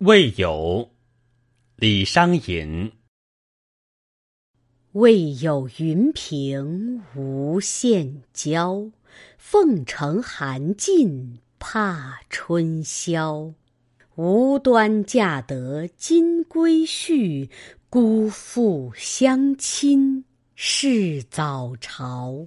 未有李商隐，未有云平无限娇。凤城寒尽怕春宵，无端嫁得金龟婿，辜负相亲是早朝。